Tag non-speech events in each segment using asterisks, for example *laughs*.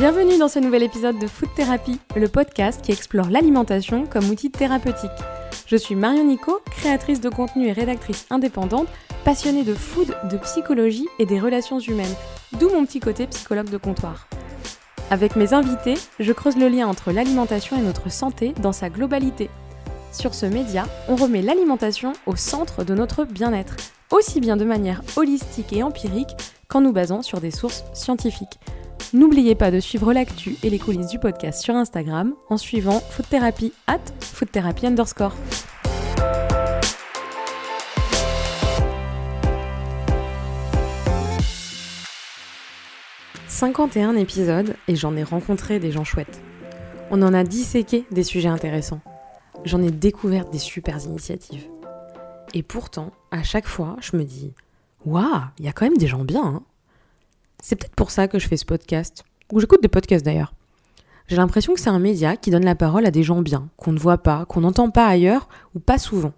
Bienvenue dans ce nouvel épisode de Food Therapy, le podcast qui explore l'alimentation comme outil thérapeutique. Je suis Marion Nico, créatrice de contenu et rédactrice indépendante, passionnée de food, de psychologie et des relations humaines, d'où mon petit côté psychologue de comptoir. Avec mes invités, je creuse le lien entre l'alimentation et notre santé dans sa globalité. Sur ce média, on remet l'alimentation au centre de notre bien-être, aussi bien de manière holistique et empirique qu'en nous basant sur des sources scientifiques. N'oubliez pas de suivre l'actu et les coulisses du podcast sur Instagram en suivant Food at Food underscore. « 51 épisodes et j'en ai rencontré des gens chouettes. On en a disséqué des sujets intéressants. J'en ai découvert des super initiatives. Et pourtant, à chaque fois, je me dis Waouh, il y a quand même des gens bien. Hein. C'est peut-être pour ça que je fais ce podcast, ou j'écoute des podcasts d'ailleurs. J'ai l'impression que c'est un média qui donne la parole à des gens bien, qu'on ne voit pas, qu'on n'entend pas ailleurs ou pas souvent.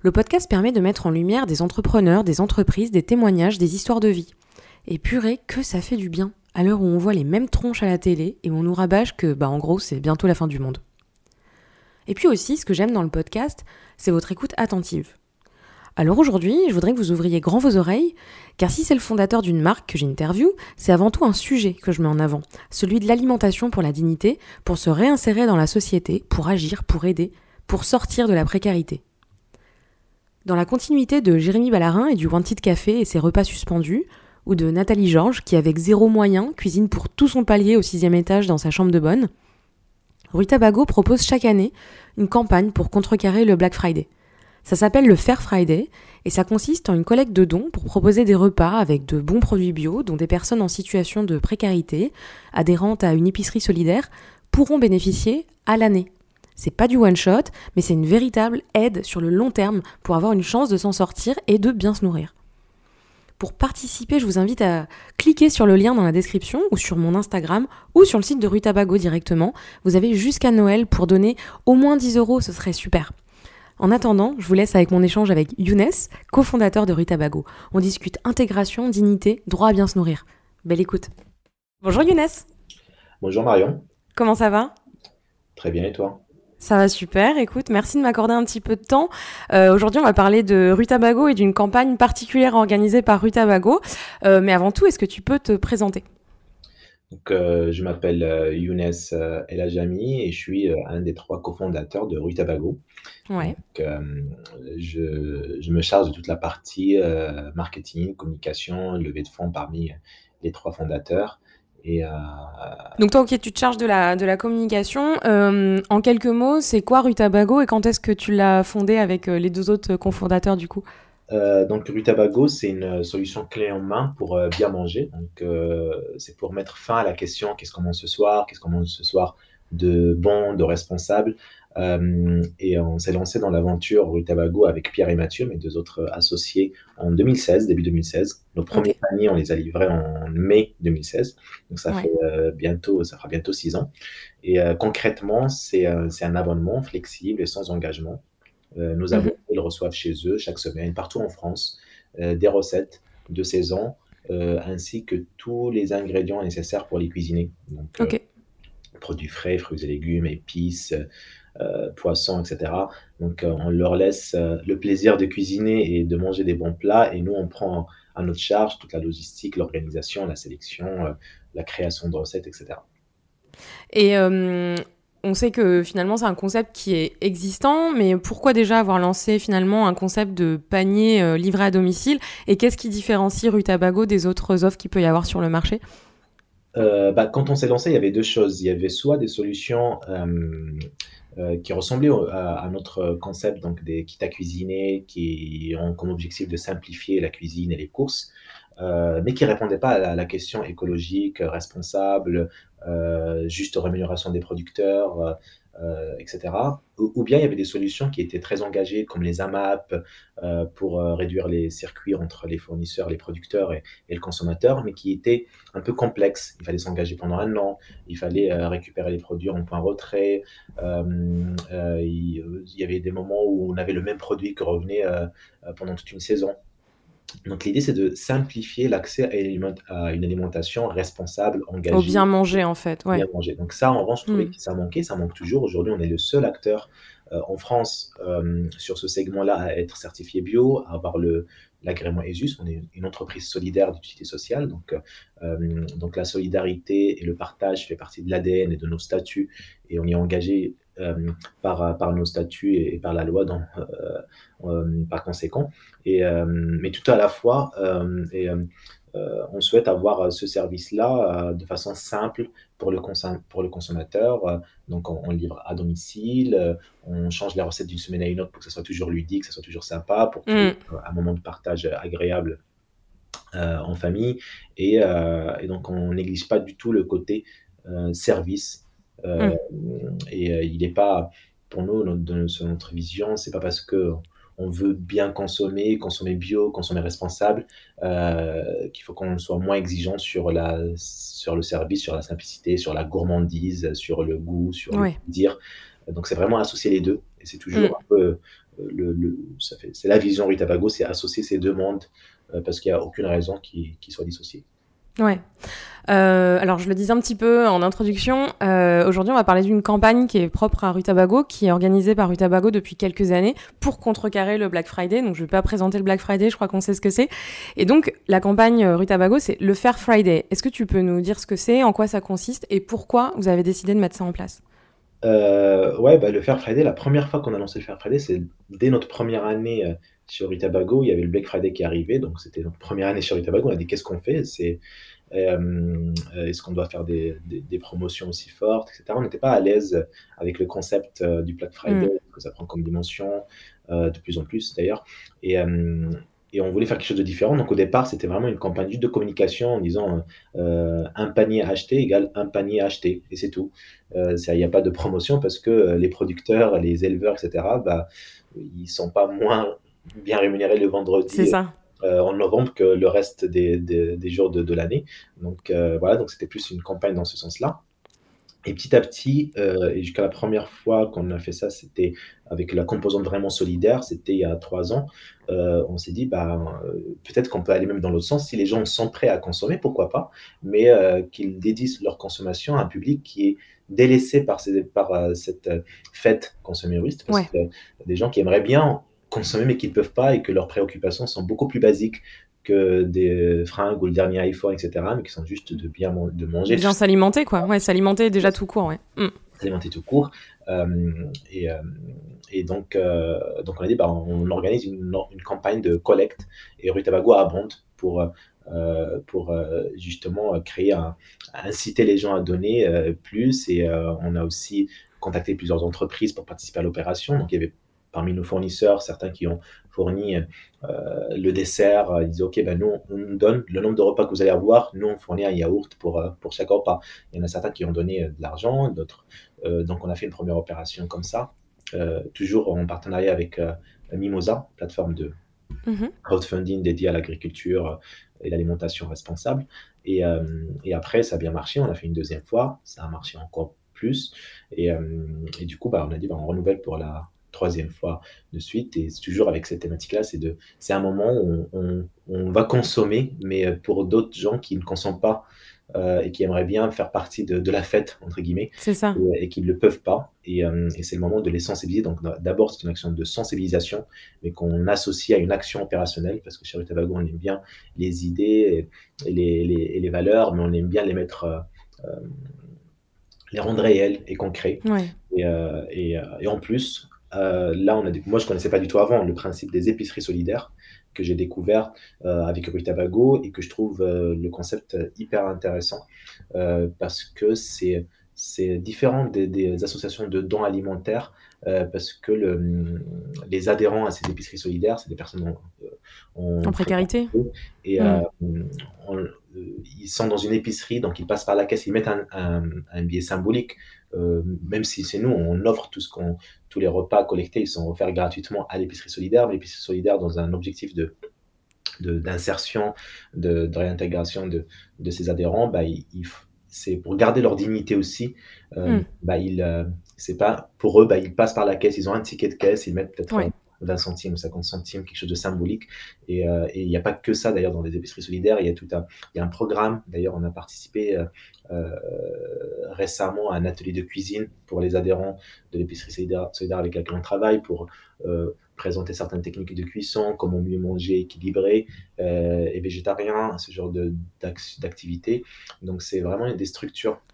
Le podcast permet de mettre en lumière des entrepreneurs, des entreprises, des témoignages, des histoires de vie. Et purée, que ça fait du bien, à l'heure où on voit les mêmes tronches à la télé et où on nous rabâche que, bah en gros, c'est bientôt la fin du monde. Et puis aussi, ce que j'aime dans le podcast, c'est votre écoute attentive. Alors aujourd'hui, je voudrais que vous ouvriez grand vos oreilles, car si c'est le fondateur d'une marque que j'interviewe, c'est avant tout un sujet que je mets en avant, celui de l'alimentation pour la dignité, pour se réinsérer dans la société, pour agir, pour aider, pour sortir de la précarité. Dans la continuité de Jérémy Ballarin et du Wanted Café et ses repas suspendus, ou de Nathalie Georges qui, avec zéro moyen, cuisine pour tout son palier au sixième étage dans sa chambre de bonne, Rue Tabago propose chaque année une campagne pour contrecarrer le Black Friday. Ça s'appelle le Fair Friday et ça consiste en une collecte de dons pour proposer des repas avec de bons produits bio dont des personnes en situation de précarité, adhérentes à une épicerie solidaire, pourront bénéficier à l'année. C'est pas du one shot, mais c'est une véritable aide sur le long terme pour avoir une chance de s'en sortir et de bien se nourrir. Pour participer, je vous invite à cliquer sur le lien dans la description ou sur mon Instagram ou sur le site de Rue Tabago directement. Vous avez jusqu'à Noël pour donner au moins 10 euros, ce serait super. En attendant, je vous laisse avec mon échange avec Younes, cofondateur de Rue Tabago. On discute intégration, dignité, droit à bien se nourrir. Belle écoute. Bonjour Younes. Bonjour Marion. Comment ça va? Très bien et toi? Ça va super. Écoute, merci de m'accorder un petit peu de temps. Euh, aujourd'hui, on va parler de Rue Tabago et d'une campagne particulière organisée par Rue Tabago. Euh, mais avant tout, est-ce que tu peux te présenter? Donc, euh, je m'appelle Younes El Ajami et je suis un des trois cofondateurs de Rue Tabago. Ouais. Donc, je, je, me charge de toute la partie marketing, communication, levée de fonds parmi les trois fondateurs. Et, euh, Donc toi, ok, tu te charges de la, de la communication. Euh, en quelques mots, c'est quoi Rutabago et quand est-ce que tu l'as fondé avec euh, les deux autres cofondateurs du coup? Donc Rutabago, c'est une solution clé en main pour bien manger. Donc c'est pour mettre fin à la question qu'est-ce qu'on mange ce soir, qu'est-ce qu'on mange ce soir de bon, de responsable? Euh, et on s'est lancé dans l'aventure Rue Tabago avec Pierre et Mathieu, mes deux autres associés, en 2016, début 2016. Nos premiers paniers, on les a livrés en mai 2016. Donc ça fait euh, bientôt, ça fera bientôt six ans. Et euh, concrètement, c'est un abonnement flexible et sans engagement. Nos abonnés mhm. ils reçoivent chez eux chaque semaine, partout en France, des recettes de saison, ainsi que tous les ingrédients nécessaires pour les cuisiner. Donc, produits frais, fruits et légumes, épices, euh, poissons, etc. Donc, euh, on leur laisse euh, le plaisir de cuisiner et de manger des bons plats, et nous, on prend à notre charge toute la logistique, l'organisation, la sélection, la création de recettes, etc. Et on sait que finalement c'est un concept qui est existant, mais pourquoi déjà avoir lancé finalement un concept de panier livré à domicile? Et qu'est-ce qui différencie Rue Tabago des autres offres qu'il peut y avoir sur le marché? Bah, Quand on s'est lancé, il y avait deux choses. Il y avait soit des solutions euh, qui ressemblait à, notre concept donc des kits à cuisiner qui ont comme objectif de simplifier la cuisine et les courses, euh, mais qui répondaient pas à la, question écologique, responsable, euh, juste rémunération des producteurs, euh, etc. Ou, bien il y avait des solutions qui étaient très engagées, comme les AMAP, euh, pour euh, réduire les circuits entre les fournisseurs, les producteurs et, le consommateur, mais qui étaient un peu complexes. Il fallait s'engager pendant un an, il fallait récupérer les produits en point retrait. il, y avait des moments où on avait le même produit qui revenait pendant toute une saison. Donc l'idée, c'est de simplifier l'accès à, une alimentation responsable, engagée. Au bien manger, en fait. Ouais. Bien manger. Donc ça, en revanche, je trouvais mm. que ça manquait, ça manque toujours. Aujourd'hui, on est le seul acteur euh, en France euh, sur ce segment-là à être certifié bio, à avoir le, l'agrément ESUS. On est une entreprise solidaire d'utilité sociale. Donc, euh, donc la solidarité et le partage fait partie de l'ADN et de nos statuts. Et on y est engagé par, par nos statuts et, par la loi dans, euh, euh, par conséquent. Et, mais tout à la fois, et, on souhaite avoir ce service-là de façon simple pour le, pour le consommateur. donc, on, livre à domicile, on change les recettes d'une semaine à une autre pour que ça soit toujours ludique, que ça soit toujours sympa, pour mm. un moment de partage agréable en famille. Et, et, donc, on néglige pas du tout le côté service euh, mm. Et euh, il n'est pas, pour nous, notre, selon notre vision, c'est pas parce que on veut bien consommer, consommer bio, consommer responsable, euh, qu'il faut qu'on soit moins exigeant sur, la, sur le service, sur la simplicité, sur la gourmandise, sur le goût, sur le dire. Donc c'est vraiment associer les deux. Et c'est toujours mm. un peu, le, le c'est la vision Rue Tabago, c'est associer ces deux mondes parce qu'il n'y a aucune raison qu'ils soient dissociés. Ouais. Euh, alors, je le disais un petit peu en introduction. Euh, aujourd'hui, on va parler d'une campagne qui est propre à Rutabago, qui est organisée par Rutabago depuis quelques années pour contrecarrer le Black Friday. Donc, je vais pas présenter le Black Friday, je crois qu'on sait ce que c'est. Et donc, la campagne Rutabago, c'est le Fair Friday. Est-ce que tu peux nous dire ce que c'est, en quoi ça consiste et pourquoi vous avez décidé de mettre ça en place? Euh, Ouais, bah, le Fair Friday, la première fois qu'on a lancé le Fair Friday, c'est dès notre première année euh, sur Rutabago. Il y avait le Black Friday qui arrivait, donc c'était notre première année sur Rutabago. On a dit qu'est-ce qu'on fait? C'est euh, Est-ce qu'on doit faire des, des, promotions aussi fortes, etc. On n'était pas à l'aise avec le concept euh, du Black Friday, mm. que ça prend comme dimension, euh, de plus en plus d'ailleurs. Et, et, on voulait faire quelque chose de différent. Donc au départ, c'était vraiment une campagne juste de communication en disant un panier acheté égale un panier acheté, et c'est tout. Il n'y a pas de promotion parce que les producteurs, les éleveurs, etc., bah, ils sont pas moins bien rémunérés le vendredi. C'est ça. Euh, en novembre que le reste des, des, jours de, de l'année. Donc euh, voilà, donc c'était plus une campagne dans ce sens-là. Et petit à petit, euh, et jusqu'à la première fois qu'on a fait ça, c'était avec la composante vraiment solidaire, c'était il y a trois ans. on s'est dit, bah, peut-être qu'on peut aller même dans l'autre sens. Si les gens sont prêts à consommer, pourquoi pas, mais qu'ils dédient leur consommation à un public qui est délaissé par, ces, par cette fête consumériste. Parce que des gens qui aimeraient bien consommer mais qui ne peuvent pas et que leurs préoccupations sont beaucoup plus basiques que des fringues ou le dernier iPhone, etc., mais qui sont juste de bien de manger. Bien s'alimenter, quoi. Ouais, s'alimenter déjà tout court, ouais. Mm. S'alimenter tout court. Euh, et, euh, et, donc, euh, donc, on a dit, bah, on, organise une, une, campagne de collecte et Rue Tabago abonde pour, pour justement créer, un, inciter les gens à donner plus. Et on a aussi contacté plusieurs entreprises pour participer à l'opération. Donc, il y avait parmi nos fournisseurs, certains qui ont fourni euh, le dessert, euh, ils disent OK, ben nous, on donne le nombre de repas que vous allez avoir, nous, on fournit un yaourt pour, euh, pour chaque repas. Il y en a certains qui ont donné de l'argent, d'autres. donc, on a fait une première opération comme ça, toujours en partenariat avec Mimosa, plateforme de mm-hmm. crowdfunding dédiée à l'agriculture et l'alimentation responsable. Et, et, après, ça a bien marché. On a fait une deuxième fois, ça a marché encore plus. Et, et du coup, bah, on a dit, bah, on renouvelle pour la, troisième fois de suite. Et toujours avec cette thématique-là, c'est de, c'est un moment où on, on, va consommer, mais pour d'autres gens qui ne consomment pas euh, et qui aimeraient bien faire partie de, de la fête entre guillemets, c'est ça, et, qui ne le peuvent pas. Et, euh, et c'est le moment de les sensibiliser. Donc d'abord, c'est une action de sensibilisation, mais qu'on associe à une action opérationnelle, parce que chez Rutabago, on aime bien les idées et les, les, et les, valeurs, mais on aime bien les mettre euh, les rendre réels et concrets. Et, euh, et, et, en plus, euh, là, on a moi, je connaissais pas du tout avant le principe des épiceries solidaires que j'ai découvert euh, avec Rue Tabago et que je trouve euh, le concept hyper intéressant parce que c'est différent des, associations de dons alimentaires parce que le, les adhérents à ces épiceries solidaires, c'est des personnes en, en précarité. Et mm. ils sont dans une épicerie, donc ils passent par la caisse, ils mettent un, un, un billet symbolique euh, même si c'est nous, on offre tout ce qu'on, tous les repas collectés, ils sont offerts gratuitement à l'épicerie solidaire, mais l'épicerie solidaire dans un objectif de d'insertion, de, de, réintégration de, de ses adhérents, bah, il, c'est pour garder leur dignité aussi. Euh, hmm. bah, il, euh, c'est pas pour eux, bah, ils passent par la caisse, ils ont un ticket de caisse, ils mettent peut-être d'un centime ou 50 centimes, quelque chose de symbolique. Et il n'y a pas que ça d'ailleurs dans les épiceries solidaires, il y a tout un, y a un programme, d'ailleurs on a participé récemment à un atelier de cuisine pour les adhérents de l'épicerie solidaire, avec laquelle on travaille pour présenter certaines techniques de cuisson, comment mieux manger équilibré euh, et végétarien, ce genre d'activité. Donc c'est vraiment des structures euh,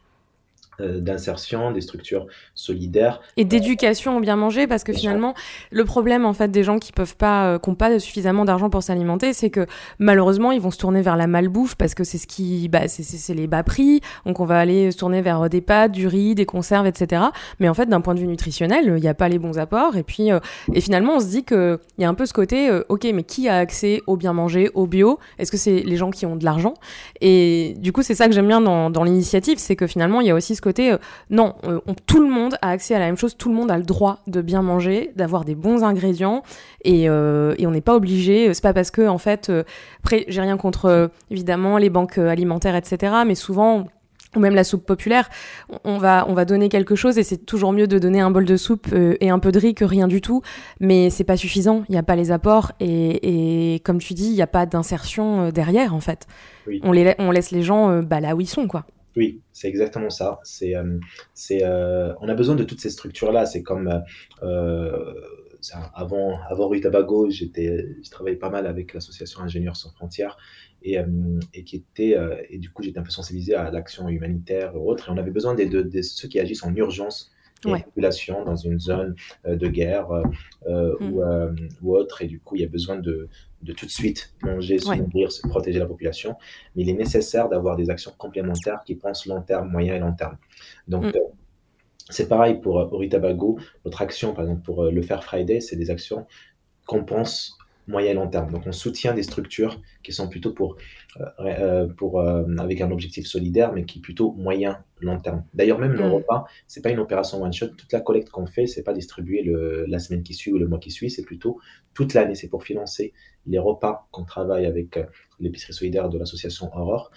d'insertion, des structures solidaires. Et d'éducation au bien manger, parce que finalement, le problème en fait des gens qui peuvent pas, euh, qui n'ont pas suffisamment d'argent pour s'alimenter, c'est que malheureusement ils vont se tourner vers la malbouffe parce que c'est ce qui, bah, c'est les bas prix, donc on va aller se tourner vers euh, des pâtes, du riz, des conserves, etc. Mais en fait, d'un point de vue nutritionnel, il n'y a pas les bons apports. Et puis, et finalement, on se dit que il y a un peu ce côté, ok, mais qui a accès au bien manger, au bio? Est-ce que c'est les gens qui ont de l'argent? Et du coup, c'est ça que j'aime bien dans, dans l'initiative, c'est que finalement, il y a aussi ce côté, euh, non, euh, tout le monde a accès à la même chose, tout le monde a le droit de bien manger, d'avoir des bons ingrédients, et, euh, on n'est pas obligé, c'est pas parce que, en fait, après, j'ai rien contre, évidemment, les banques alimentaires, etc., mais souvent, ou même la soupe populaire, on va, on va donner quelque chose et c'est toujours mieux de donner un bol de soupe et un peu de riz que rien du tout, mais c'est pas suffisant, il n'y a pas les apports et, comme tu dis, il n'y a pas d'insertion derrière en fait. On, les, on laisse les gens bah, là où ils sont quoi. Oui, c'est exactement ça. C'est, euh, c'est, euh, on a besoin de toutes ces structures-là. C'est comme euh, avant, avant Rue Tabago, j'étais, je travaillais pas mal avec l'association Ingénieurs sans frontières et, et qui était, et du coup, j'étais un peu sensibilisé à l'action humanitaire ou autre. Et on avait besoin de, de ceux qui agissent en urgence ouais. population dans une zone de guerre euh, euh, mm. ou, autre. Et du coup, il y a besoin de, de tout de suite manger, se nourrir, se protéger la population. Mais il est nécessaire d'avoir des actions complémentaires qui pensent long terme, moyen et long terme. Donc, mm. c'est pareil pour Oritabago. Notre action, par exemple, pour le Fair Friday, c'est des actions qu'on pense moyen et long terme. Donc on soutient des structures qui sont plutôt pour, euh, euh, pour euh, avec un objectif solidaire, mais qui est plutôt moyen long terme. D'ailleurs même le mm. repas, c'est pas une opération one shot. Toute la collecte qu'on fait, c'est pas distribué le, la semaine qui suit ou le mois qui suit, c'est plutôt toute l'année. C'est pour financer les repas qu'on travaille avec l'épicerie solidaire de l'association Aurore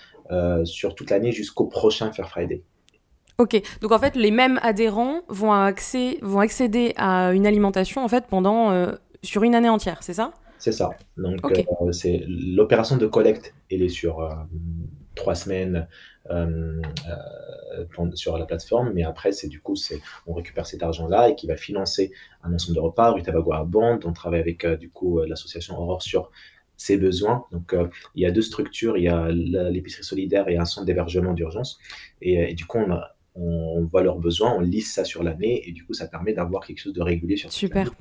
sur toute l'année jusqu'au prochain Fair Friday. Ok, donc en fait, les mêmes adhérents vont, accès, vont accéder à une alimentation en fait pendant sur une année entière, c'est ça? C'est ça. Donc, euh, c'est l'opération de collecte, elle est sur euh, trois semaines euh, sur la plateforme, mais après, c'est du coup, c'est on récupère cet argent-là et qui va financer un ensemble de repas. Rue Tabago à Bande, on travaille avec du coup l'association Aurore sur ses besoins. Donc, il y a deux structures, il y a l'épicerie solidaire et un centre d'hébergement d'urgence. Et, et, du coup, on a on voit leurs besoins, on lisse ça sur l'année et du coup ça permet d'avoir quelque chose de régulier sur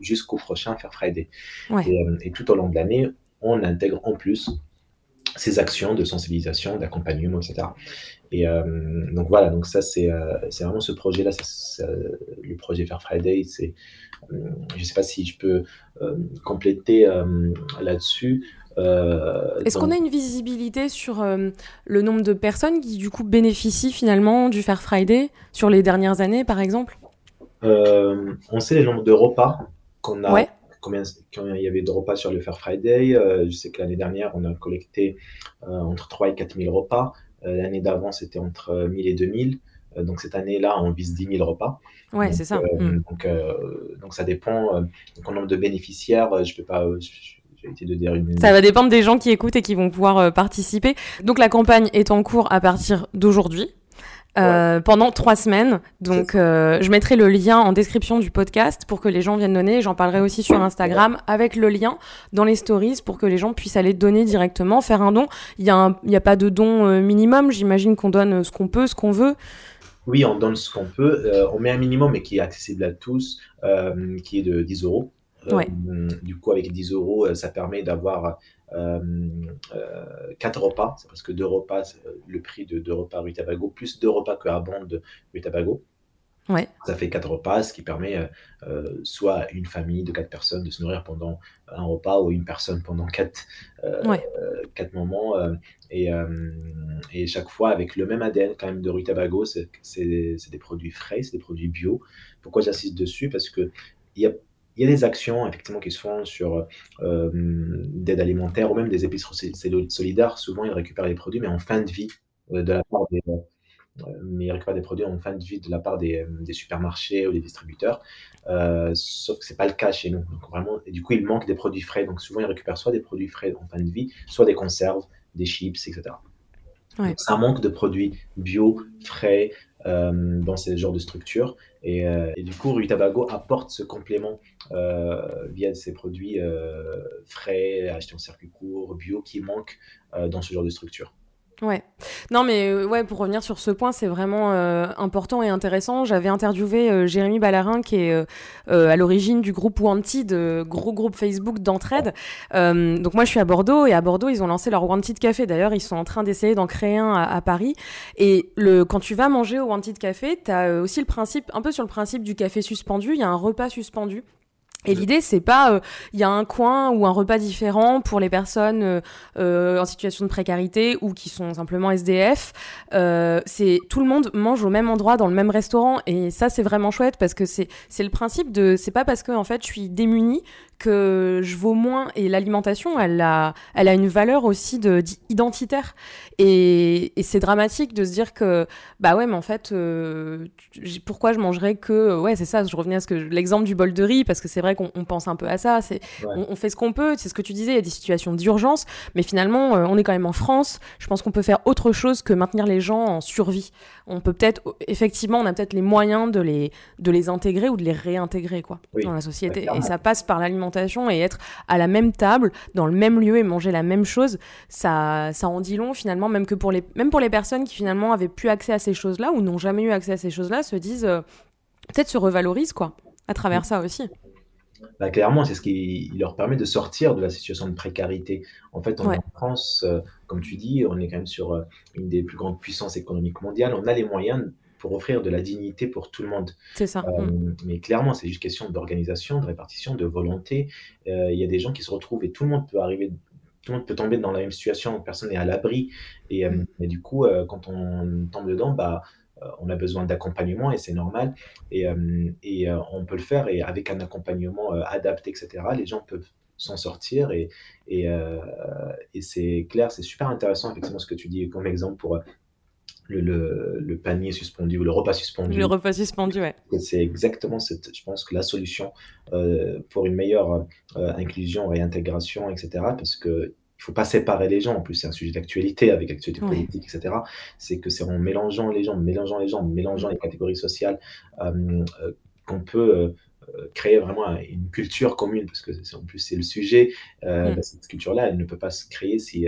jusqu'au prochain Fair Friday. Euh, et, tout au long de l'année, on intègre en plus ces actions de sensibilisation, d'accompagnement, etc. Et euh, donc voilà, donc ça c'est euh, vraiment ce projet-là, le projet Fair Friday. C'est, je ne sais pas si je peux compléter là-dessus. Euh, Est-ce qu'on a une visibilité sur euh, le nombre de personnes qui du coup bénéficient finalement du Fair Friday sur les dernières années par exemple? Euh, On sait le nombre de repas qu'on a. Combien, il y avait de repas sur le Fair Friday. je sais que l'année dernière, on a collecté entre 3 et 4 000 repas. l'année d'avant, c'était entre 1000 et 2000. donc cette année-là, on vise 10 000 repas. Ouais, c'est ça. Mm. Donc, donc, ça dépend. du nombre de bénéficiaires, je ne peux pas. Ça va dépendre des gens qui écoutent et qui vont pouvoir euh, participer. Donc la campagne est en cours à partir d'aujourd'hui. Euh, pendant trois semaines. Donc, euh, je mettrai le lien en description du podcast pour que les gens viennent donner. J'en parlerai aussi sur Instagram avec le lien dans les stories pour que les gens puissent aller donner directement, faire un don. Il n'y a, a, pas de don minimum. J'imagine qu'on donne ce qu'on peut, ce qu'on veut. Oui, on donne ce qu'on peut. on met un minimum, mais qui est accessible à tous, qui est de 10 euros. Euh, du coup, avec 10 euros, euh, ça permet d'avoir euh, 4 repas. C'est parce que 2 repas, le prix de 2 repas rue Tabago, plus 2 repas que à bande rue Tabago. Ouais. Ça fait 4 repas, ce qui permet euh, soit une famille de 4 personnes de se nourrir pendant un repas ou une personne pendant 4, euh, ouais. moments. et, et, chaque fois avec le même ADN quand même de rue Tabago, c'est des produits frais, c'est des produits bio. Pourquoi j'insiste dessus? Parce que il y a il y a des actions effectivement qui se font sur euh, d'aide alimentaire ou même des épiceries solidaires. Souvent, ils récupèrent les produits, mais en fin de vie euh, de la part des, mais ils récupèrent des produits en fin de vie de la part des, des supermarchés ou des distributeurs. sauf que c'est pas le cas chez nous. Donc vraiment, et du coup, il manque des produits frais. Donc souvent, ils récupèrent soit des produits frais en fin de vie, soit des conserves, des chips, etc. C'est un manque de produits bio, frais, euh, dans ce genre de structure. Et, euh, et, du coup, Rue Tabago apporte ce complément euh, via ces produits frais, achetés en circuit court, bio, qui manquent dans ce genre de structure. Ouais. Non, mais euh, ouais, pour revenir sur ce point, c'est vraiment euh, important et intéressant. J'avais interviewé euh, Jérémy Ballarin, qui est à l'origine du groupe Wanted, gros groupe Facebook d'entraide. donc moi, je suis à Bordeaux et à Bordeaux, ils ont lancé leur Wanted Café. D'ailleurs, ils sont en train d'essayer d'en créer un à, Paris. Et le, quand tu vas manger au Wanted Café, tu as aussi le principe, un peu sur le principe du café suspendu. Il y a un repas suspendu et l'idée, c'est pas, euh, il y a un coin ou un repas différent pour les personnes euh, euh, en situation de précarité ou qui sont simplement SDF. c'est tout le monde mange au même endroit dans le même restaurant et ça, c'est vraiment chouette parce que c'est c'est le principe de, c'est pas parce que en fait je suis démunie que je vaux moins. Et l'alimentation elle a elle a une valeur aussi de identitaire. Et, et c'est dramatique de se dire que bah ouais mais en fait euh, pourquoi je mangerais que ouais c'est ça je revenais à ce que l'exemple du bol de riz parce que c'est vrai qu'on pense un peu à ça c'est on, fait ce qu'on peut c'est ce que tu disais il y a des situations d'urgence mais finalement euh, on est quand même en France je pense qu'on peut faire autre chose que maintenir les gens en survie. On peut peut-être effectivement on a peut-être les moyens de les de les intégrer ou de les réintégrer quoi dans la société. Et ça passe par l'alimentation et être à la même table, dans le même lieu et manger la même chose, ça, ça en dit long finalement, même, que pour les, même pour les personnes qui finalement avaient plus accès à ces choses-là ou n'ont jamais eu accès à ces choses-là, se disent, euh, peut-être se revalorisent quoi, à travers ça aussi. Bah, clairement, c'est ce qui leur permet de sortir de la situation de précarité. En fait, en France, euh, comme tu dis, on est quand même sur euh, une des plus grandes puissances économiques mondiales. On a les moyens pour offrir de la dignité pour tout le monde. C'est ça. Euh, mm. Mais clairement, c'est juste question d'organisation, de répartition, de volonté. Euh, il y a des gens qui se retrouvent et tout le monde peut arriver, tout le monde peut tomber dans la même situation, personne n'est à l'abri. Et, euh, mm. du coup, quand on tombe dedans, bah, on a besoin d'accompagnement et c'est normal. Et, et on peut le faire et avec un accompagnement adapté, etc., les gens peuvent s'en sortir et, et, et c'est clair, c'est super intéressant effectivement ce que tu dis comme exemple pour le, panier suspendu ou le repas suspendu. Le repas suspendu, ouais. C'est exactement, cette, je pense, que la solution euh, pour une meilleure euh, inclusion, réintégration, etc. Parce que il faut pas séparer les gens. En plus, c'est un sujet d'actualité avec l'actualité politique, etc. C'est que c'est en mélangeant les gens, mélangeant les gens, mélangeant les catégories sociales euh, qu'on peut créer vraiment une culture commune. Parce que en plus, c'est le sujet. Mm. Bah, cette culture-là, elle ne peut pas se créer si,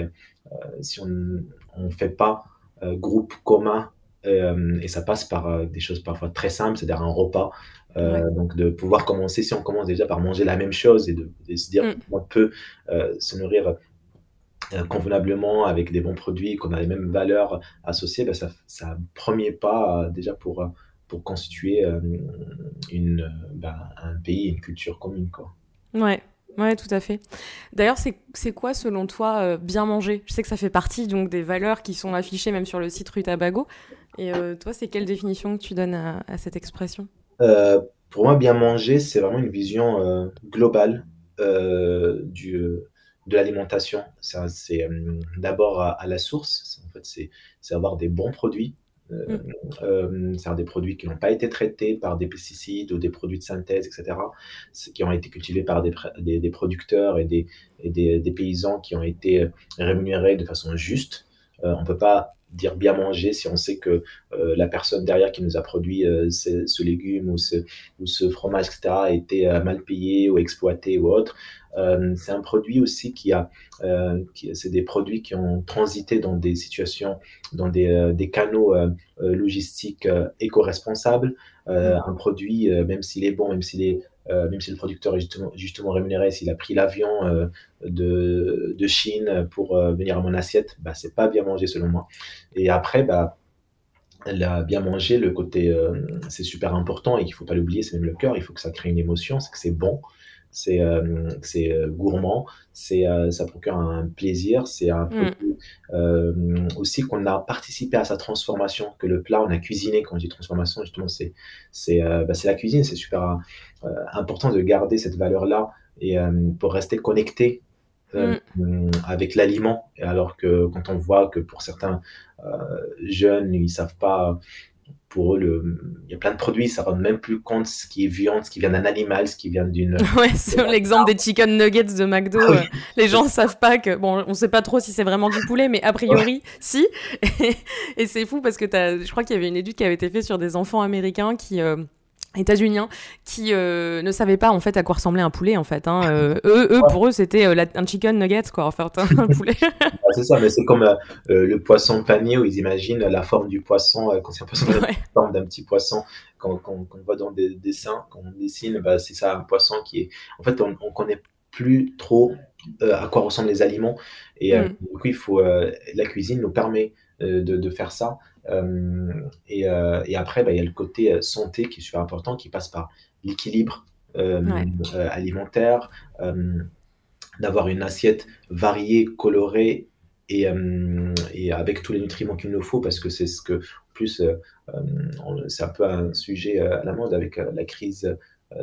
si on ne fait pas groupe commun euh, et ça passe par euh, des choses parfois très simples, c'est-à-dire un repas. Donc de pouvoir commencer, si on commence déjà par manger la même chose et de, se dire mm. qu'on peut se nourrir convenablement avec des bons produits, qu'on a les mêmes valeurs associées, ben ça, c'est un premier pas déjà pour, pour constituer une, ben, un pays, une culture commune. Quoi. Ouais, Ouais, tout à fait. D'ailleurs, c'est quoi, selon toi, euh, bien manger? Je sais que ça fait partie donc des valeurs qui sont affichées même sur le site Rue Tabago. Et euh, toi, c'est quelle définition que tu donnes à, cette expression? Euh, Pour moi, bien manger, c'est vraiment une vision globale du, de l'alimentation. C'est d'abord à, la source. En fait, c'est avoir des bons produits euh, mm. euh, des produits qui n'ont pas été traités par des pesticides ou des produits de synthèse, etc., qui ont été cultivés par des, des, producteurs et, des, et des, des, paysans qui ont été rémunérés de façon juste. Euh, on ne peut pas dire bien manger si on sait que euh, la personne derrière qui nous a produit euh, ce, ce, légume ou ce, ou ce fromage, etc., a été euh, mal payé ou exploité ou autre. c'est un produit aussi qui a, qui, c'est des produits qui ont transité dans des situations, dans des, des canaux logistiques éco-responsables. un produit, même s'il est bon, même s'il est euh, même si le producteur est justement, rémunéré, s'il a pris l'avion euh, de, Chine pour euh, venir à mon assiette, bah, c'est pas bien mangé selon moi. Et après, bah, bien mangé, le côté, c'est super important et qu'il faut pas l'oublier, c'est même le cœur, il faut que ça crée une émotion, c'est que c'est bon, c'est euh, euh, gourmand, c'est euh, ça procure un plaisir, c'est un mm. aussi qu'on a participé à sa transformation, que le plat on a cuisiné. Quand je dis transformation, justement, c'est c'est bah, la cuisine, c'est super important de garder cette valeur là et pour rester connecté mm. avec l'aliment. Alors que quand on voit que pour certains jeunes, ils savent pas pour eux, le... il y a plein de produits, ça ne rend même plus compte ce qui est viande, ce qui vient d'un animal, ce qui vient d'une. *laughs* Ouais, sur l'exemple des chicken nuggets de McDo, ah euh, les gens ne savent pas que. Bon, on ne sait pas trop si c'est vraiment du poulet, mais a priori, si. *laughs* Et, c'est fou parce que as... je crois qu'il y avait une étude qui avait été faite sur des enfants américains qui. Euh, états-uniens qui euh, ne savaient pas en fait à quoi ressemblait un poulet en fait hein. eux, eux pour eux c'était un chicken nugget quoi en fait un *laughs* poulet c'est ça, mais c'est comme euh, euh, le poisson panier où ils imaginent la forme du poisson, euh, quand c'est un poisson, la forme d'un petit poisson, quand, on voit dans des dessins, quand on dessine, bah, c'est ça, un poisson qui est. En fait, on ne connaît plus trop à quoi ressemblent les aliments. Et mm. du coup, il faut, la cuisine nous permet de, faire ça. Et, après, bah, il y a le côté santé qui est super important, qui passe par l'équilibre alimentaire d'avoir une assiette variée, colorée euh, et, avec tous les nutriments qu'il nous faut, parce que c'est ce que, en plus, euh, euh, c'est un peu un sujet à la mode avec la crise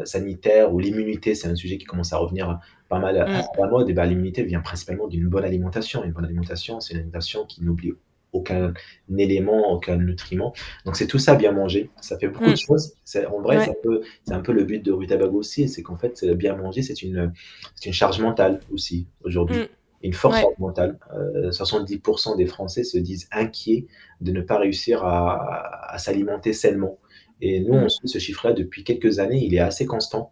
sanitaire ou l'immunité, c'est un sujet qui commence à revenir pas mal à, mm. la mode. Et ben, l'immunité vient principalement d'une bonne alimentation. Une bonne alimentation, c'est une alimentation qui n'oublie aucun élément, aucun nutriment. Donc c'est tout ça bien manger. Ça fait beaucoup de mm. choses. En vrai, c'est un, peu le but de Rutabago aussi, c'est qu'en fait, bien manger, c'est une, une charge mentale aussi aujourd'hui. Mm une force mentale. 70% euh, des Français se disent inquiets de ne pas réussir à, s'alimenter sainement. Et nous, on mm. suit ce chiffre-là depuis quelques années. Il est assez constant.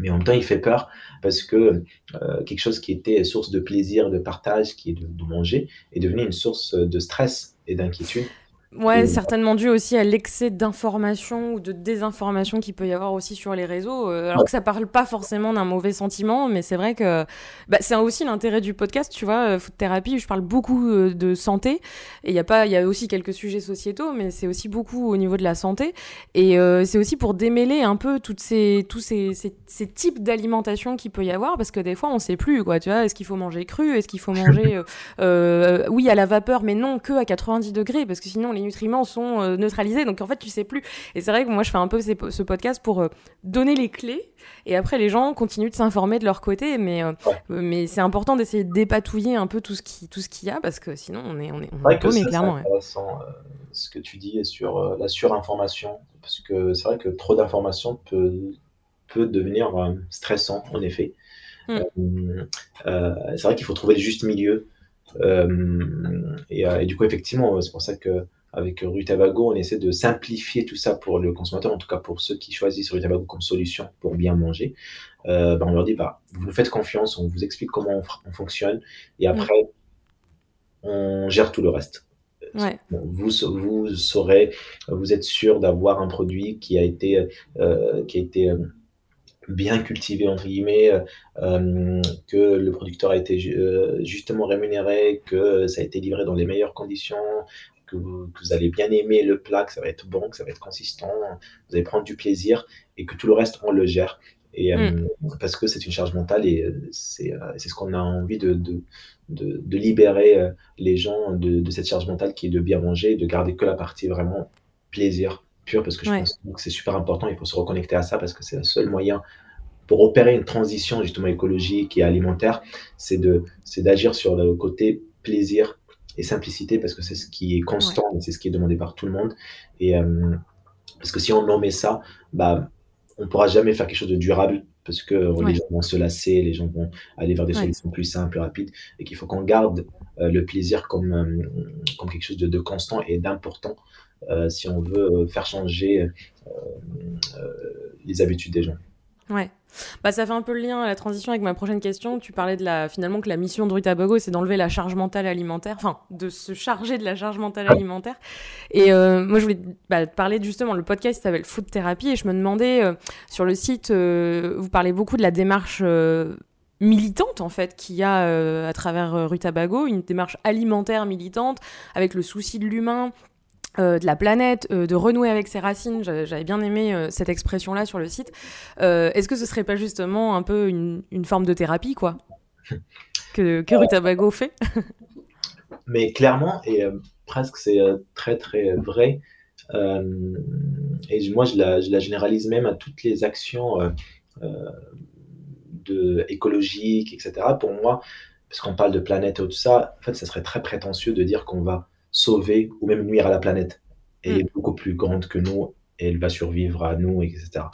Mais en même temps, il fait peur parce que euh, quelque chose qui était source de plaisir, de partage, qui est de manger, est devenu une source de stress et d'inquiétude. Ouais, certainement dû aussi à l'excès d'information ou de désinformation qu'il peut y avoir aussi sur les réseaux. Euh, alors que ça parle pas forcément d'un mauvais sentiment, mais c'est vrai que bah, c'est aussi l'intérêt du podcast, tu vois. Euh, Food Thérapie, je parle beaucoup euh, de santé. Et il y a pas, il y a aussi quelques sujets sociétaux, mais c'est aussi beaucoup au niveau de la santé. Et c'est aussi pour démêler un peu toutes ces, tous ces, ces, types d'alimentation qu'il peut y avoir, parce que des fois on sait plus, quoi. Tu vois, est-ce qu'il faut manger cru, est-ce qu'il faut manger, *laughs* oui, à la vapeur, mais non que à 90 degrés, parce que sinon les nutriments sont euh, neutralisés. Donc en fait, tu sais plus. Et c'est vrai que moi, je fais un peu ce podcast pour euh, donner les clés. Et après, les gens continuent de s'informer de leur côté. Mais, euh, mais c'est important d'essayer de dépatouiller un peu tout ce qu'il y a parce que sinon, on est on est, on est paumé, clairement. C'est intéressant ce que tu dis sur la surinformation. Parce que c'est vrai que trop d'informations peut, peut devenir stressant, en effet. Hmm. c'est vrai qu'il faut trouver le juste milieu. et, et, du coup, effectivement, c'est pour ça que avec Rutabago, on essaie de simplifier tout ça pour le consommateur, en tout cas pour ceux qui choisissent Rutabago comme solution pour bien manger. Euh, ben, on leur dit, bah, vous nous faites confiance, on vous explique comment on, fonctionne, et mm. après, on gère tout le reste. vous, vous saurez, vous êtes sûr d'avoir un produit qui a été, euh, qui a été euh, bien cultivé entre guillemets, que le producteur a été justement rémunéré, que ça a été livré dans les meilleures conditions, que vous, allez bien aimer le plat, que ça va être bon, que ça va être consistant, vous allez prendre du plaisir et que tout le reste, on le gère. Et, euh, mm. parce que c'est une charge mentale et euh, c'est ce qu'on a envie de, de, de, libérer euh, les gens de, cette charge mentale qui est de bien manger, de garder que la partie vraiment plaisir pur, parce que je pense que c'est super important, il faut se reconnecter à ça parce que c'est le seul moyen pour opérer une transition justement écologique et alimentaire, c'est d'agir sur le côté plaisir et simplicité parce que c'est ce qui est constant et c'est ce qui est demandé par tout le monde. Et euh, parce que si on met ça, bah, on pourra jamais faire quelque chose de durable parce que les gens vont se lasser, les gens vont aller vers des solutions plus simples, plus rapides, et qu'il faut qu'on garde euh, le plaisir comme, euh, comme quelque chose de, de constant et d'important si on veut faire changer les habitudes des gens. Ouais. Bah, ça fait un peu le lien à la transition avec ma prochaine question. Tu parlais de la, finalement que la mission de Rutabago, c'est d'enlever la charge mentale alimentaire, enfin, de se charger de la charge mentale alimentaire. Et euh, moi, je voulais bah, parler justement, le podcast s'appelle Food Therapy, et je me demandais, euh, sur le site, euh, vous parlez beaucoup de la démarche militante en fait qu'il y a à travers Rutabago, une démarche alimentaire militante avec le souci de l'humain, euh, de la planète, euh, de renouer avec ses racines. J'avais bien aimé euh, cette expression-là sur le site. Est-ce que ce serait pas justement un peu une, forme de thérapie, quoi, *laughs* que, que Rutabago fait *laughs* Mais clairement, et presque c'est très très vrai, et moi je la, je la, généralise même à toutes les actions de écologique, etc. Pour moi, parce qu'on parle de planète et tout ça, en fait, ça serait très prétentieux de dire qu'on va sauver ou même nuire à la planète. Elle Mm. est beaucoup plus grande que nous et elle va survivre à nous, etc.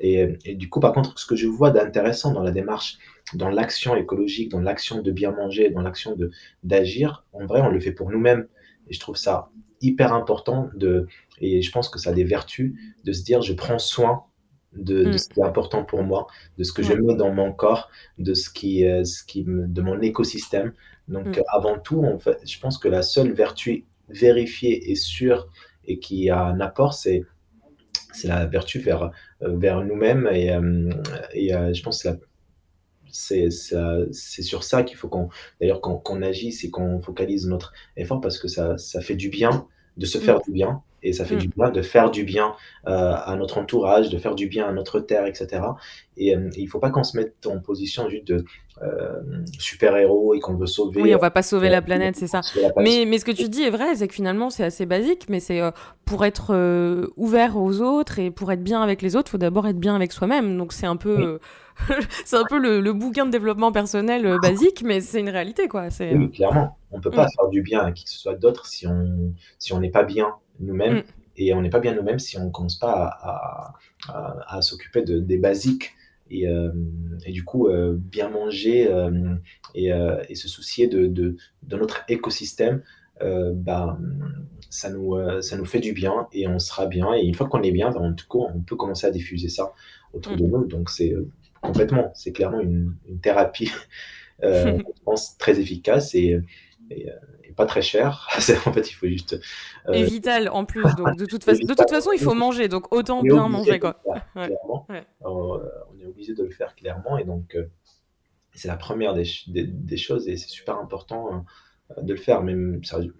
Et, et du coup, par contre, ce que je vois d'intéressant dans la démarche, dans l'action écologique, dans l'action de bien manger, dans l'action de d'agir, en vrai, on le fait pour nous-mêmes. Et je trouve ça hyper important de, et je pense que ça a des vertus de se dire, je prends soin de, de Mm. ce qui est important pour moi, de ce que je mets dans mon corps, de ce qui, euh, ce qui me- de mon écosystème. Donc, Mm. euh, avant tout, en fait, je pense que la seule vertu vérifiée et sûre et qui a un apport, c'est c'est la vertu vers, euh, vers nous-mêmes. Et, et je pense que c'est la- sur ça qu'il faut qu'on d'ailleurs qu'on agisse et qu'on focalise notre effort parce que ça, ça fait du bien de se faire Mm. du bien et ça fait Mm. du bien de faire du bien euh, à notre entourage, de faire du bien à notre terre, etc. Et euh, il faut pas qu'on se mette en position juste de euh, super-héros et qu'on veut sauver, Oui, on va pas sauver euh, la planète, c'est ça. Mais, mais ce que tu dis est vrai, c'est que finalement c'est assez basique, mais c'est pour être ouvert aux autres et pour être bien avec les autres, faut d'abord être bien avec soi-même. Donc c'est un peu, Oui. *laughs* c'est un peu le, le bouquin de développement personnel euh, basique, mais c'est une réalité quoi. Oui, clairement. On peut pas Mm. faire du bien à qui que ce soit d'autre si on si on n'est pas bien nous-mêmes Mm. et on n'est pas bien nous-mêmes si on commence pas à, à, à- à s'occuper de, des basiques et, euh, et du coup euh, bien manger euh, et, et se soucier de, de, de notre écosystème, bah, ça, nous, ça nous fait du bien et on sera bien. Et une fois qu'on est bien, bah, en tout cas, on peut commencer à diffuser ça autour Mm. de nous. Donc c'est complètement, c'est clairement une, une thérapie *laughs* je pense, très efficace et pas très cher. *laughs* En fait, il faut juste. euh, et vital en plus. Donc de toute, fa- de toute façon, il faut manger, donc autant bien manger quoi. le faire, Ouais. clairement. Ouais. Alors, euh, on est obligé de le faire clairement et donc euh, c'est la première des, ch- des, des choses et c'est super important euh, de le faire. Même sérieux.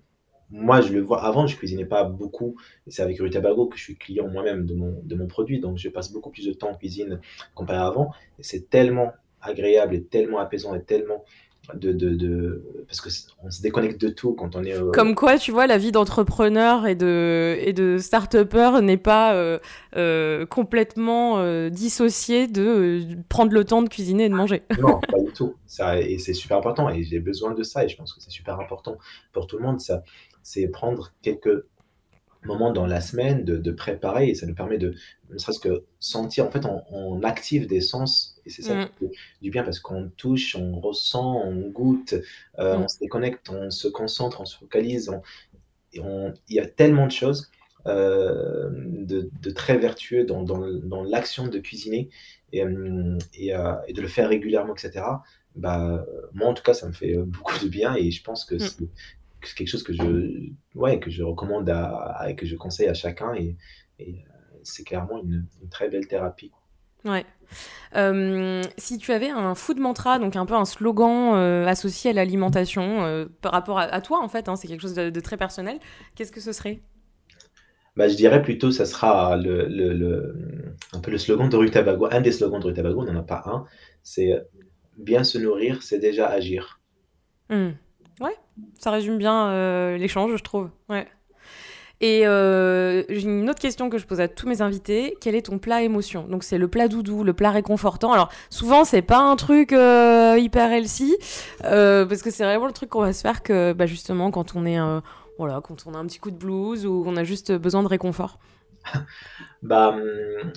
Moi, je le vois. Avant, je cuisinais pas beaucoup. Et c'est avec Rutabago que je suis client moi-même de mon, de mon produit. Donc, je passe beaucoup plus de temps en cuisine comparé à avant. Et c'est tellement agréable et tellement apaisant et tellement de, de, de... parce que on se déconnecte de tout quand on est euh, Comme quoi, tu vois, la vie d'entrepreneur et de, et de start-upper n'est pas euh, euh, complètement dissociée de prendre le temps de cuisiner et de manger. Non, pas *laughs* du tout. Ça, et c'est super important. Et j'ai besoin de ça. Et je pense que c'est super important pour tout le monde. Ça, c'est prendre quelques moments dans la semaine de, de préparer. Et ça nous permet de, ne serait-ce que sentir. En fait, on, on active des sens. Et c'est ça Mm. qui fait du bien parce qu'on touche, on ressent, on goûte, euh, Mm. on se déconnecte, on se concentre, on se focalise. on- et on- il y a tellement de choses euh, de, de très vertueux dans, dans, dans l'action de cuisiner et, euh, et, euh, et de le faire régulièrement, etc. Bah, moi, en tout cas, ça me fait beaucoup de bien et je pense que Mm. C'est que c'est quelque chose que je, ouais, que je recommande à, et que je conseille à chacun et, et, euh, c'est clairement une, une très belle thérapie. Ouais. Euh, si tu avais un food mantra, donc un peu un slogan euh, associé à l'alimentation euh, par rapport à, à toi en fait, hein, c'est quelque chose de, de très personnel, qu'est-ce que ce serait? Bah, je dirais plutôt, ça sera le, le, le- un peu le slogan de Rutabago. Un des slogans de Rutabago, on n'en a pas un, c'est bien se nourrir, c'est déjà agir. Hmm. Ouais, ça résume bien euh, l'échange, je trouve. Ouais. Et euh, j'ai une autre question que je pose à tous mes invités. Quel est ton plat émotion? Donc c'est le plat doudou, le plat réconfortant. Alors souvent c'est pas un truc euh, hyper healthy parce que c'est vraiment le truc qu'on va se faire que bah, justement quand on est voilà quand on a un petit coup de blues ou on a juste besoin de réconfort. *laughs* Bah, hum,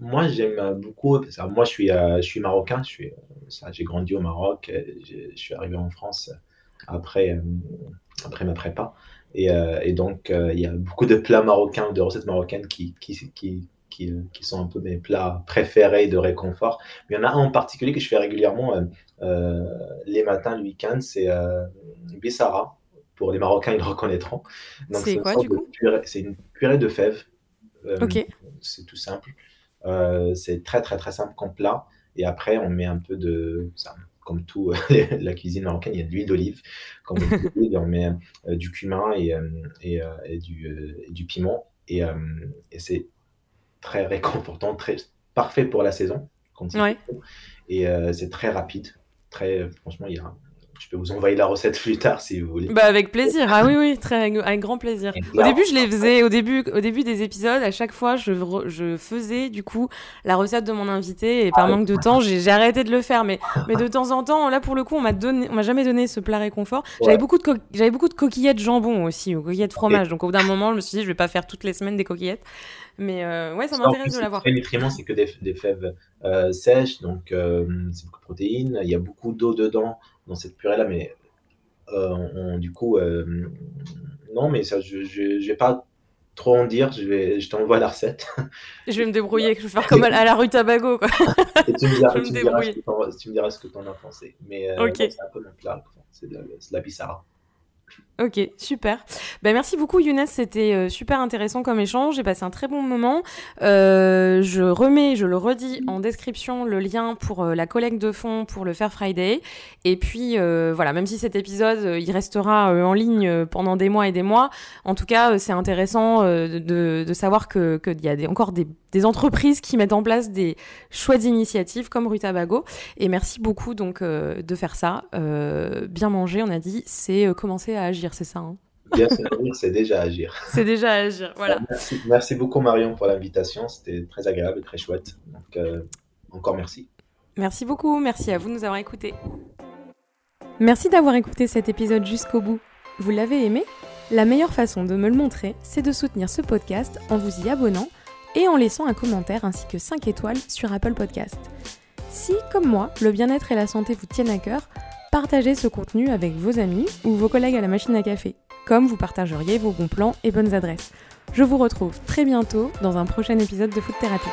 moi, j'aime beaucoup. moi, je suis, je suis marocain. J'ai grandi au Maroc. Je suis arrivé en France après, euh, après ma prépa. Et, euh, et donc, euh, il y a beaucoup de plats marocains, de recettes marocaines qui, qui, qui, qui, qui sont un peu mes plats préférés de réconfort. Mais il y en a un en particulier que je fais régulièrement euh, euh, les matins, le week-end, c'est euh, Bissara. Pour les Marocains, ils le reconnaîtront. C'est quoi, du coup C'est une purée de fèves. Euh, Ok. c'est tout simple. C'est très très très simple comme plat. Et après, on met un peu de, comme tout euh, *laughs* la cuisine marocaine, il y a de l'huile d'olive. Comme on *laughs* met euh, du cumin et, euh, et, et du, piment. Et, et c'est très réconfortant, très parfait pour la saison. Quand Ouais. Et c'est très rapide. Très, franchement, il y a je peux vous envoyer la recette plus tard si vous voulez. Bah avec plaisir. Ah oui oui, très avec grand plaisir. Au début, je les faisais au début au début des épisodes, à chaque fois je, je faisais du coup la recette de mon invité et par ah manque de temps, j'ai arrêté de le faire mais mais de temps en temps, là pour le coup, on m'a donné on m'a jamais donné ce plat réconfort. J'avais beaucoup de j'avais beaucoup de coquillettes jambon aussi, ou coquillettes fromage. Donc au bout d'un moment, je me suis dit je vais pas faire toutes les semaines des coquillettes. Mais euh, ouais, ça m'intéresse de l'avoir. Les nutriments, c'est que des, des fèves euh, sèches, donc euh, c'est beaucoup de protéines. Il y a beaucoup d'eau dedans dans cette purée-là, mais du coup, non, mais ça, je vais pas trop en dire. Je, vais, je t'envoie la recette. Je vais me débrouiller. Je vais faire comme à la rue Tabago. Quoi. *laughs* Et tu me diras, tu me diras, ce que tu en as pensé. Mais c'est un peu mon plat. C'est de, de, la pissara. Ok, super. Ben, merci beaucoup Younes, c'était euh, super intéressant comme échange, j'ai passé un très bon moment. Euh, je remets, je le redis en description, le lien pour euh, la collecte de fonds pour le Fair Friday. Et puis voilà, même si cet épisode, il restera en ligne pendant des mois et des mois, en tout cas c'est intéressant de, savoir qu'il que y a encore des, des, entreprises qui mettent en place des chouettes initiatives comme Rutabago. Et merci beaucoup donc de faire ça. bien manger, on a dit, c'est commencer à agir c'est ça hein? Bien c'est déjà agir. *laughs* C'est déjà agir, voilà. Merci, beaucoup Marion pour l'invitation, c'était très agréable et très chouette. Donc euh, encore merci. Merci beaucoup, merci à vous de nous avoir écoutés. Merci d'avoir écouté cet épisode jusqu'au bout. Vous l'avez aimé? La meilleure façon de me le montrer, c'est de soutenir ce podcast en vous y abonnant et en laissant un commentaire ainsi que 5 étoiles sur Apple Podcast. Si, comme moi, le bien-être et la santé vous tiennent à cœur, partagez ce contenu avec vos amis ou vos collègues à la machine à café, comme vous partageriez vos bons plans et bonnes adresses. Je vous retrouve très bientôt dans un prochain épisode de Food Therapy.